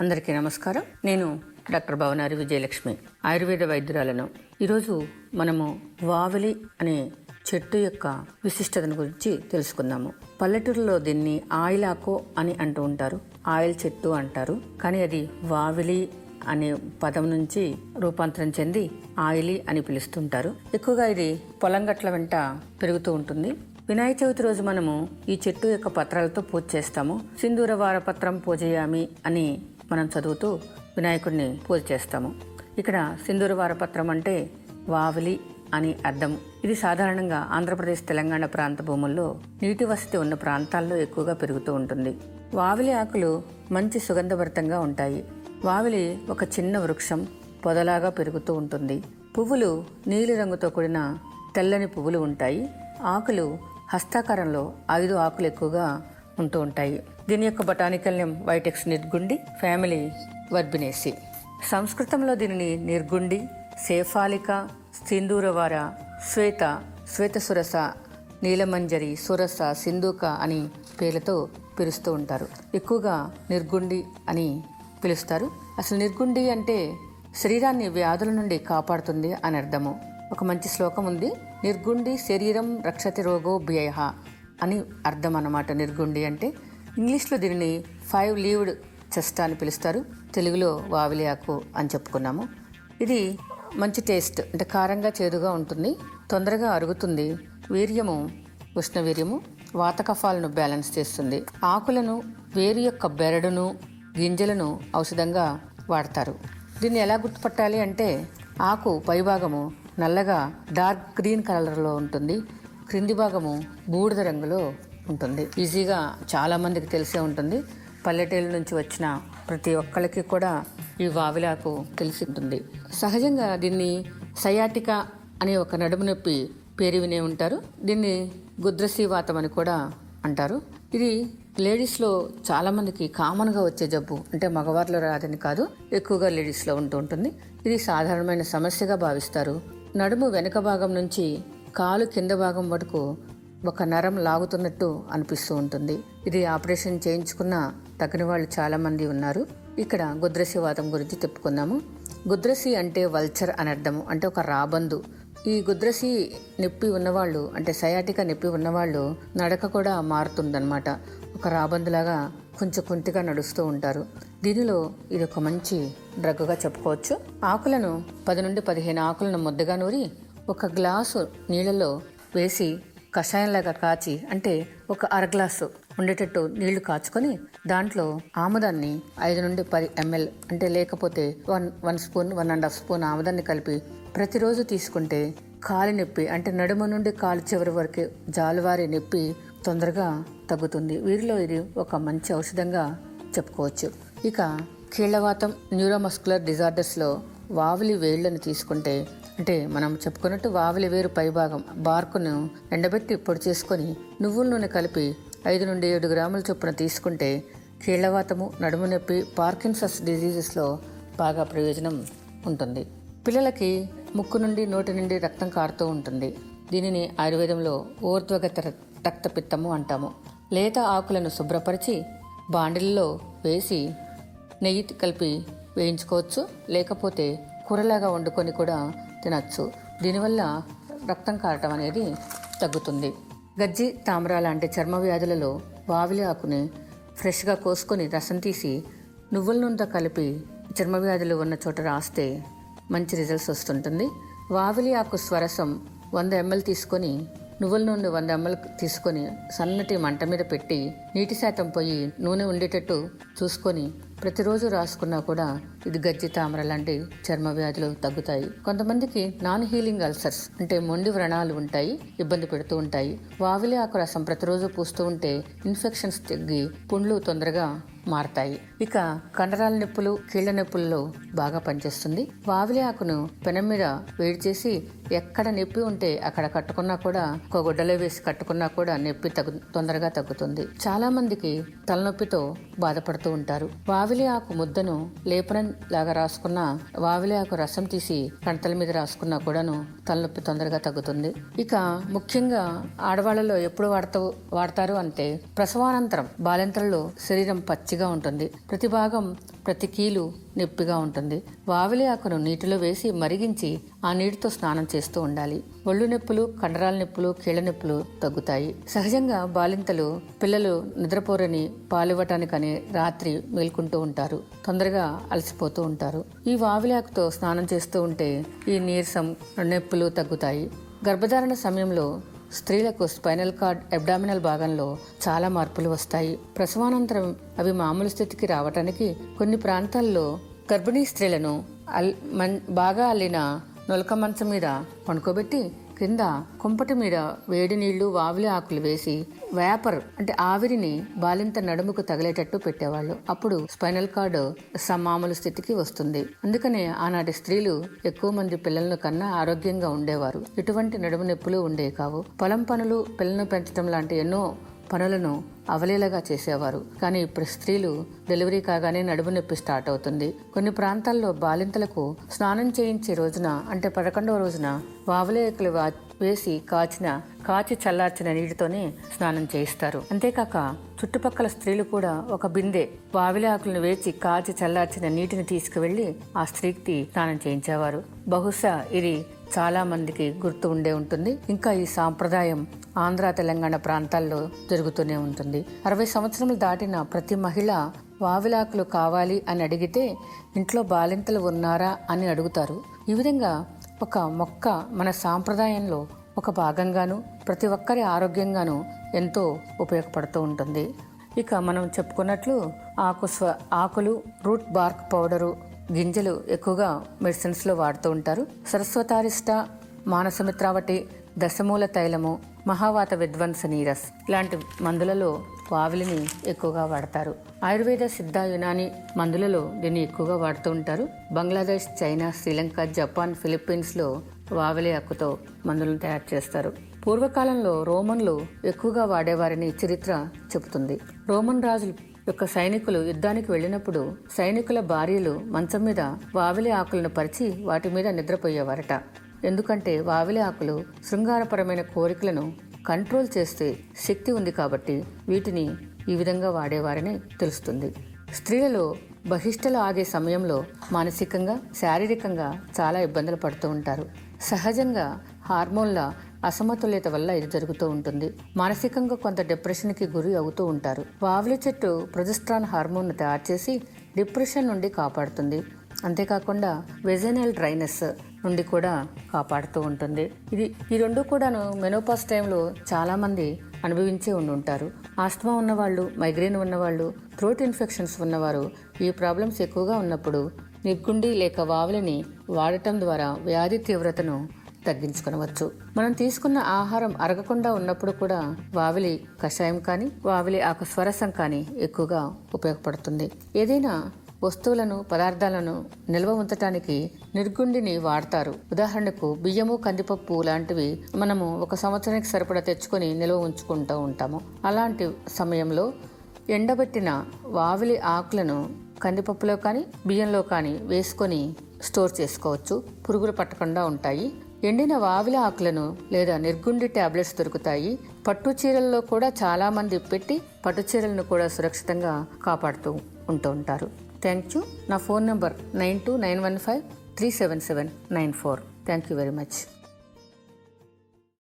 అందరికీ నమస్కారం. నేను డాక్టర్ భవనారి విజయలక్ష్మి. ఆయుర్వేద వైద్యురాలను. ఈరోజు మనము వావలి అనే చెట్టు యొక్క విశిష్టతను గురించి తెలుసుకుందాము. పల్లెటూరులో దీన్ని ఆయిలాకో అని అంటూ ఉంటారు. ఆయిల్ చెట్టు అంటారు. కానీ అది వావిలి అనే పదం నుంచి రూపాంతరం చెంది ఆయిలి అని పిలుస్తుంటారు. ఎక్కువగా ఇది పొలం గట్ల వెంట పెరుగుతూ ఉంటుంది. వినాయక చవితి రోజు మనము ఈ చెట్టు యొక్క పత్రాలతో పూజ చేస్తాము. సింధూర వార పత్రం పూజయామి అని మనం చదువుతూ వినాయకుడిని పూజ చేస్తాము. ఇక్కడ సింధూర వారపత్రం అంటే వావిలి అని అర్థం. ఇది సాధారణంగా ఆంధ్రప్రదేశ్ తెలంగాణ ప్రాంత భూముల్లో నీటి వసతి ఉన్న ప్రాంతాల్లో ఎక్కువగా పెరుగుతూ ఉంటుంది. వావిలి ఆకులు మంచి సుగంధభరితంగా ఉంటాయి. వావిలి ఒక చిన్న వృక్షం పొదలాగా పెరుగుతూ ఉంటుంది. పువ్వులు నీలిరంగుతో కూడిన తెల్లని పువ్వులు ఉంటాయి. ఆకులు హస్తాకారంలో ఐదు ఆకులు ఎక్కువగా ఉంటూ ఉంటాయి. దీని యొక్క బొటానికల్ నేమ్ వైటెక్స్ నిర్గుండి ఫ్యామిలీ వర్బినేసి సంస్కృతంలో దీనిని నిర్గుండి సేఫాలిక సింధూరవార శ్వేత శ్వేతసురస నీలమంజరి సురస సింధూక అని పేర్లతో పిలుస్తూ ఉంటారు. ఎక్కువగా నిర్గుండి అని పిలుస్తారు. అసలు నిర్గుండి అంటే శరీరాన్ని వ్యాధుల నుండి కాపాడుతుంది అని అర్థము. ఒక మంచి శ్లోకం ఉంది. నిర్గుండి శరీరం రక్షతి రోగో భ్యయ అని అర్థం అన్నమాట నిర్గుండి అంటే. ఇంగ్లీష్లో దీనిని ఫైవ్ లీవ్డ్ చెస్ట్ అని పిలుస్తారు. తెలుగులో వావిలి ఆకు అని చెప్పుకున్నాము. ఇది మంచి టేస్ట్ అంటే కారంగా చేదుగా ఉంటుంది తొందరగా అరుగుతుంది. వీర్యము ఉష్ణవీర్యము వాతకఫాలను బ్యాలెన్స్ చేస్తుంది. ఆకులను వేరు యొక్క బెరడును గింజలను ఔషధంగా వాడతారు. దీన్ని ఎలా గుర్తుపట్టాలి అంటే ఆకు పైభాగము నల్లగా డార్క్ గ్రీన్ కలర్లో ఉంటుంది. క్రింది భాగము బూడిద రంగులో ఉంటుంది. ఈజీగా చాలామందికి తెలిసే ఉంటుంది. పల్లెటూళ్ళ నుంచి వచ్చిన ప్రతి ఒక్కరికి కూడా ఈ వావిలాకు తెలిసి ఉంటుంది. సహజంగా దీన్ని సయాటికా అనే ఒక నడుము నొప్పి పేరు వినే ఉంటారు. దీన్ని గుద్రసీవాతం అని కూడా అంటారు. ఇది లేడీస్లో చాలామందికి కామన్గా వచ్చే జబ్బు. అంటే మగవారిలో రాదని కాదు ఎక్కువగా లేడీస్లో ఉంటూ ఉంటుంది. ఇది సాధారణమైన సమస్యగా భావిస్తారు. నడుము వెనుక భాగం నుంచి కాలు కింద భాగం వరకు ఒక నరం లాగుతున్నట్టు అనిపిస్తూ ఉంటుంది. ఇది ఆపరేషన్ చేయించుకున్న తగిన వాళ్ళు చాలామంది ఉన్నారు. ఇక్కడ గుద్రసి వాదం గురించి చెప్పుకుందాము. గుద్రసి అంటే వల్చర్ అని అర్థము అంటే ఒక రాబందు. ఈ గుద్రసి నొప్పి ఉన్నవాళ్ళు అంటే సయాటిక నొప్పి ఉన్నవాళ్ళు నడక కూడా మారుతుందన్నమాట. ఒక రాబందులాగా కొంచెం కుంటిగా నడుస్తూ ఉంటారు. దీనిలో ఇది ఒక మంచి డ్రగ్గా చెప్పుకోవచ్చు. ఆకులను పది నుండి పదిహేను ఆకులను ముద్దగా నూరి ఒక గ్లాసు నీళ్ళలో వేసి కషాయంలాగా కాచి అంటే ఒక అర గ్లాసు ఉండేటట్టు నీళ్ళు కాచుకొని దాంట్లో ఆముదాన్ని ఐదు నుండి పది ఎంఎల్ అంటే లేకపోతే one one spoon one and half spoon ఆముదాన్ని కలిపి ప్రతిరోజు తీసుకుంటే కాలి నొప్పి అంటే నడుము నుండి కాలు చివరి వరకు జాలువారి నొప్పి తొందరగా తగ్గుతుంది. వీరిలో ఇది ఒక మంచి ఔషధంగా చెప్పుకోవచ్చు. ఇక కీళ్ళవాతం న్యూరోమస్కులర్ డిజార్డర్స్లో వావిలి వేళ్ళను తీసుకుంటే అంటే మనం చెప్పుకున్నట్టు వావిలి వేరు పైభాగం బార్కును ఎండబెట్టి పొడి చేసుకొని నువ్వుల నూనె కలిపి ఐదు నుండి ఏడు గ్రాముల చొప్పున తీసుకుంటే కీళ్ళవాతము నడుము నొప్పి పార్కిన్సస్ డిజీజెస్లో బాగా ప్రయోజనం ఉంటుంది. పిల్లలకి ముక్కు నుండి నోటి నుండి రక్తం కారుతూ ఉంటుంది. దీనిని ఆయుర్వేదంలో ఊర్ధ్వగత రక్తపిత్తము అంటాము. లేత ఆకులను శుభ్రపరిచి బాండిల్లో వేసి నెయ్యి కలిపి వేయించుకోవచ్చు. లేకపోతే కూరలాగా వండుకొని కూడా తినచ్చు. దీనివల్ల రక్తం కారటం అనేది తగ్గుతుంది. గజ్జి తామర లాంటి చర్మ వ్యాధులలో వావిలి ఆకుని ఫ్రెష్గా కోసుకొని రసం తీసి నువ్వుల నూనెతో కలిపి చర్మ వ్యాధులు ఉన్న చోట రాస్తే మంచి రిజల్ట్స్ వస్తుంటుంది. వావిలి ఆకు స్వరసం వంద ఎంఎల్ తీసుకొని నువ్వుల నూనె వంద ఎంఎల్ తీసుకొని సన్నటి మంట మీద పెట్టి నీటి శాతం పోయి నూనె ఉండేటట్టు చూసుకొని ప్రతిరోజు రాసుకున్నా కూడా ఇది గజ్జి తామర లాంటి చర్మ వ్యాధులు తగ్గుతాయి. కొంతమందికి నాన్ హీలింగ్ అల్సర్స్ అంటే మొండి వ్రణాలు ఉంటాయి ఇబ్బంది పెడుతూ ఉంటాయి. వావిలి ఆకు రసం ప్రతిరోజు పూస్తూ ఉంటే ఇన్ఫెక్షన్స్ తగ్గి పుండ్లు తొందరగా మారతాయి. ఇక కండరాల నొప్పులు కీళ్ళ నొప్పుల్లో బాగా పనిచేస్తుంది. వావిలి ఆకును పెనం మీద వేడి చేసి ఎక్కడ నొప్పి ఉంటే అక్కడ కట్టుకున్నా కూడా ఒక గుడ్డలో వేసి కట్టుకున్నా కూడా నొప్పి తగ్గు తొందరగా తగ్గుతుంది. చాలా మందికి తలనొప్పితో బాధపడుతూ ఉంటారు. వావిలి వావిలి ఆకు ముద్దను లేపనం లాగా రాసుకున్న వావిలి ఆకు రసం తీసి కంటల మీద రాసుకున్నా కూడాను తలనొప్పి తొందరగా తగ్గుతుంది. ఇక ముఖ్యంగా ఆడవాళ్ళలో ఎప్పుడు వాడతా వాడతారు అంటే ప్రసవానంతరం బాలింతలలో శరీరం పచ్చిగా ఉంటుంది. ప్రతి భాగం ప్రతి కీలు నొప్పిగా ఉంటుంది. వావిలి ఆకును నీటిలో వేసి మరిగించి ఆ నీటితో స్నానం చేస్తూ ఉండాలి. ఒళ్ళు నొప్పులు కండరాల నొప్పులు కీళ్ళ నొప్పులు తగ్గుతాయి. సహజంగా బాలింతలు పిల్లలు నిద్రపోరని పాలివ్వటానికని రాత్రి మేల్కుంటూ ఉంటారు. తొందరగా అలసిపోతూ ఉంటారు. ఈ వావిలి ఆకుతో స్నానం చేస్తూ ఉంటే ఈ నీరసం నొప్పులు తగ్గుతాయి. గర్భధారణ సమయంలో స్త్రీలకు స్పైనల్ కార్డ్ అబ్డామినల్ భాగంలో చాలా మార్పులు వస్తాయి. ప్రసవానంతరం అవి మామూలు స్థితికి రావటానికి కొన్ని ప్రాంతాల్లో గర్భిణీ స్త్రీలను అల్ మన్ బాగా అల్లిన నొలక మంచం మీద పండుకోబెట్టి కింద కుంపటి మీద వేడి నీళ్ళు వావిలి ఆకులు వేసి వేపర్ అంటే ఆవిరిని బాలింత నడుముకు తగిలేటట్టు పెట్టేవాళ్ళు. అప్పుడు స్పైనల్ కార్డు సమామూలు స్థితికి వస్తుంది. అందుకనే ఆనాటి స్త్రీలు ఎక్కువ మంది పిల్లలను కన్నా ఆరోగ్యంగా ఉండేవారు. ఇటువంటి నడుము నొప్పులు ఉండే కావు. పొలం పనులు పిల్లలను పెంచడం లాంటి ఎన్నో పనులను అవలీలగా చేసేవారు. కానీ ఇప్పుడు స్త్రీలు డెలివరీ కాగానే నడుము నొప్పి స్టార్ట్ అవుతుంది. కొన్ని ప్రాంతాల్లో బాలింతలకు స్నానం చేయించే రోజున అంటే పదకొండవ రోజున వావలేకులు వేసి కాచిన కాచి చల్లార్చిన నీటితోనే స్నానం చేయిస్తారు. అంతేకాక చుట్టుపక్కల స్త్రీలు కూడా ఒక బిందె వావిలి ఆకులను వేచి కాచి చల్లార్చిన నీటిని తీసుకువెళ్ళి ఆ స్త్రీకి స్నానం చేయించేవారు. బహుశా ఇది చాలామందికి గుర్తు ఉండే ఉంటుంది. ఇంకా ఈ సాంప్రదాయం ఆంధ్ర తెలంగాణ ప్రాంతాల్లో జరుగుతూనే ఉంటుంది. అరవై సంవత్సరములు దాటిన ప్రతి మహిళ వావిలాకులు కావాలి అని అడిగితే ఇంట్లో బాలింతలు ఉన్నారా అని అడుగుతారు. ఈ విధంగా ఒక మొక్క మన సాంప్రదాయంలో ఒక భాగంగాను ప్రతి ఒక్కరి ఆరోగ్యంగాను ఎంతో ఉపయోగపడుతూ ఉంటుంది. ఇక మనం చెప్పుకున్నట్లు ఆకు స్వ ఆకులు రూట్ బార్క్ పౌడరు గింజలు ఎక్కువగా మెడిసిన్స్లో వాడుతూ ఉంటారు. సరస్వతారిష్ట మానసమిత్రావటి దశమూల తైలము మహావాత విధ్వంస నీరస్ ఇలాంటి మందులలో వావిలిని ఎక్కువగా వాడతారు. ఆయుర్వేద సిద్ధ యునాని మందులలో దీన్ని ఎక్కువగా వాడుతూ ఉంటారు. బంగ్లాదేశ్ చైనా శ్రీలంక జపాన్ ఫిలిప్పీన్స్లో వావిలి ఆకుతో మందులను తయారు చేస్తారు. పూర్వకాలంలో రోమన్లు ఎక్కువగా వాడేవారని చరిత్ర చెబుతుంది. రోమన్ రాజులు యొక్క సైనికులు యుద్ధానికి వెళ్ళినప్పుడు సైనికుల భార్యలు మంచం మీద వావిలి ఆకులను పరిచి వాటి మీద నిద్రపోయేవారట. ఎందుకంటే వావిలి ఆకులు శృంగారపరమైన కోరికలను కంట్రోల్ చేస్తే శక్తి ఉంది కాబట్టి వీటిని ఈ విధంగా వాడేవారని తెలుస్తుంది. స్త్రీలలో బహిష్టలు ఆగే సమయంలో మానసికంగా శారీరకంగా చాలా ఇబ్బందులు పడుతూ ఉంటారు. సహజంగా హార్మోన్ల అసమతుల్యత వల్ల ఇది జరుగుతూ ఉంటుంది. మానసికంగా కొంత డిప్రెషన్కి గురి అవుతూ ఉంటారు. వావలి చెట్టు ప్రొజెస్ట్రాన్ హార్మోన్ను తయారు చేసి డిప్రెషన్ నుండి కాపాడుతుంది. అంతేకాకుండా వెజైనల్ డ్రైనెస్ నుండి కూడా కాపాడుతూ ఉంటుంది. ఇది ఈ రెండు కూడాను మెనోపాస్ టైంలో చాలామంది అనుభవించే ఉండి ఉంటారు ఆస్తమా ఉన్నవాళ్ళు మైగ్రేన్ ఉన్నవాళ్ళు థ్రోట్ ఇన్ఫెక్షన్స్ ఉన్నవారు ఈ ప్రాబ్లమ్స్ ఎక్కువగా ఉన్నప్పుడు నిగ్గుండి లేక వావులని వాడటం ద్వారా వ్యాధి తీవ్రతను తగ్గించుకునవచ్చు. మనం తీసుకున్న ఆహారం అరగకుండా ఉన్నప్పుడు కూడా వావిలి కషాయం కానీ వావిలి ఆకు స్వరసం కానీ ఎక్కువగా ఉపయోగపడుతుంది. ఏదైనా వస్తువులను పదార్థాలను నిల్వ ఉంచటానికి నిర్గుండిని వాడతారు. ఉదాహరణకు బియ్యము కందిపప్పు లాంటివి మనము ఒక సంవత్సరానికి సరిపడా తెచ్చుకొని నిల్వ ఉంచుకుంటూ ఉంటాము. అలాంటి సమయంలో ఎండబెట్టిన వావిలి ఆకులను కందిపప్పులో కానీ బియ్యంలో కానీ వేసుకొని స్టోర్ చేసుకోవచ్చు. పురుగులు పట్టకుండా ఉంటాయి. ఎండిన వావిల ఆకులను లేదా నిర్గుండి టాబ్లెట్స్ దొరుకుతాయి. పట్టు చీరల్లో కూడా చాలా మంది పెట్టి పట్టు చీరలను కూడా సురక్షితంగా కాపాడుతూ ఉంటూ ఉంటారు. థ్యాంక్ యూ నా phone number nine two nine one five three seven seven nine four. Thank you very much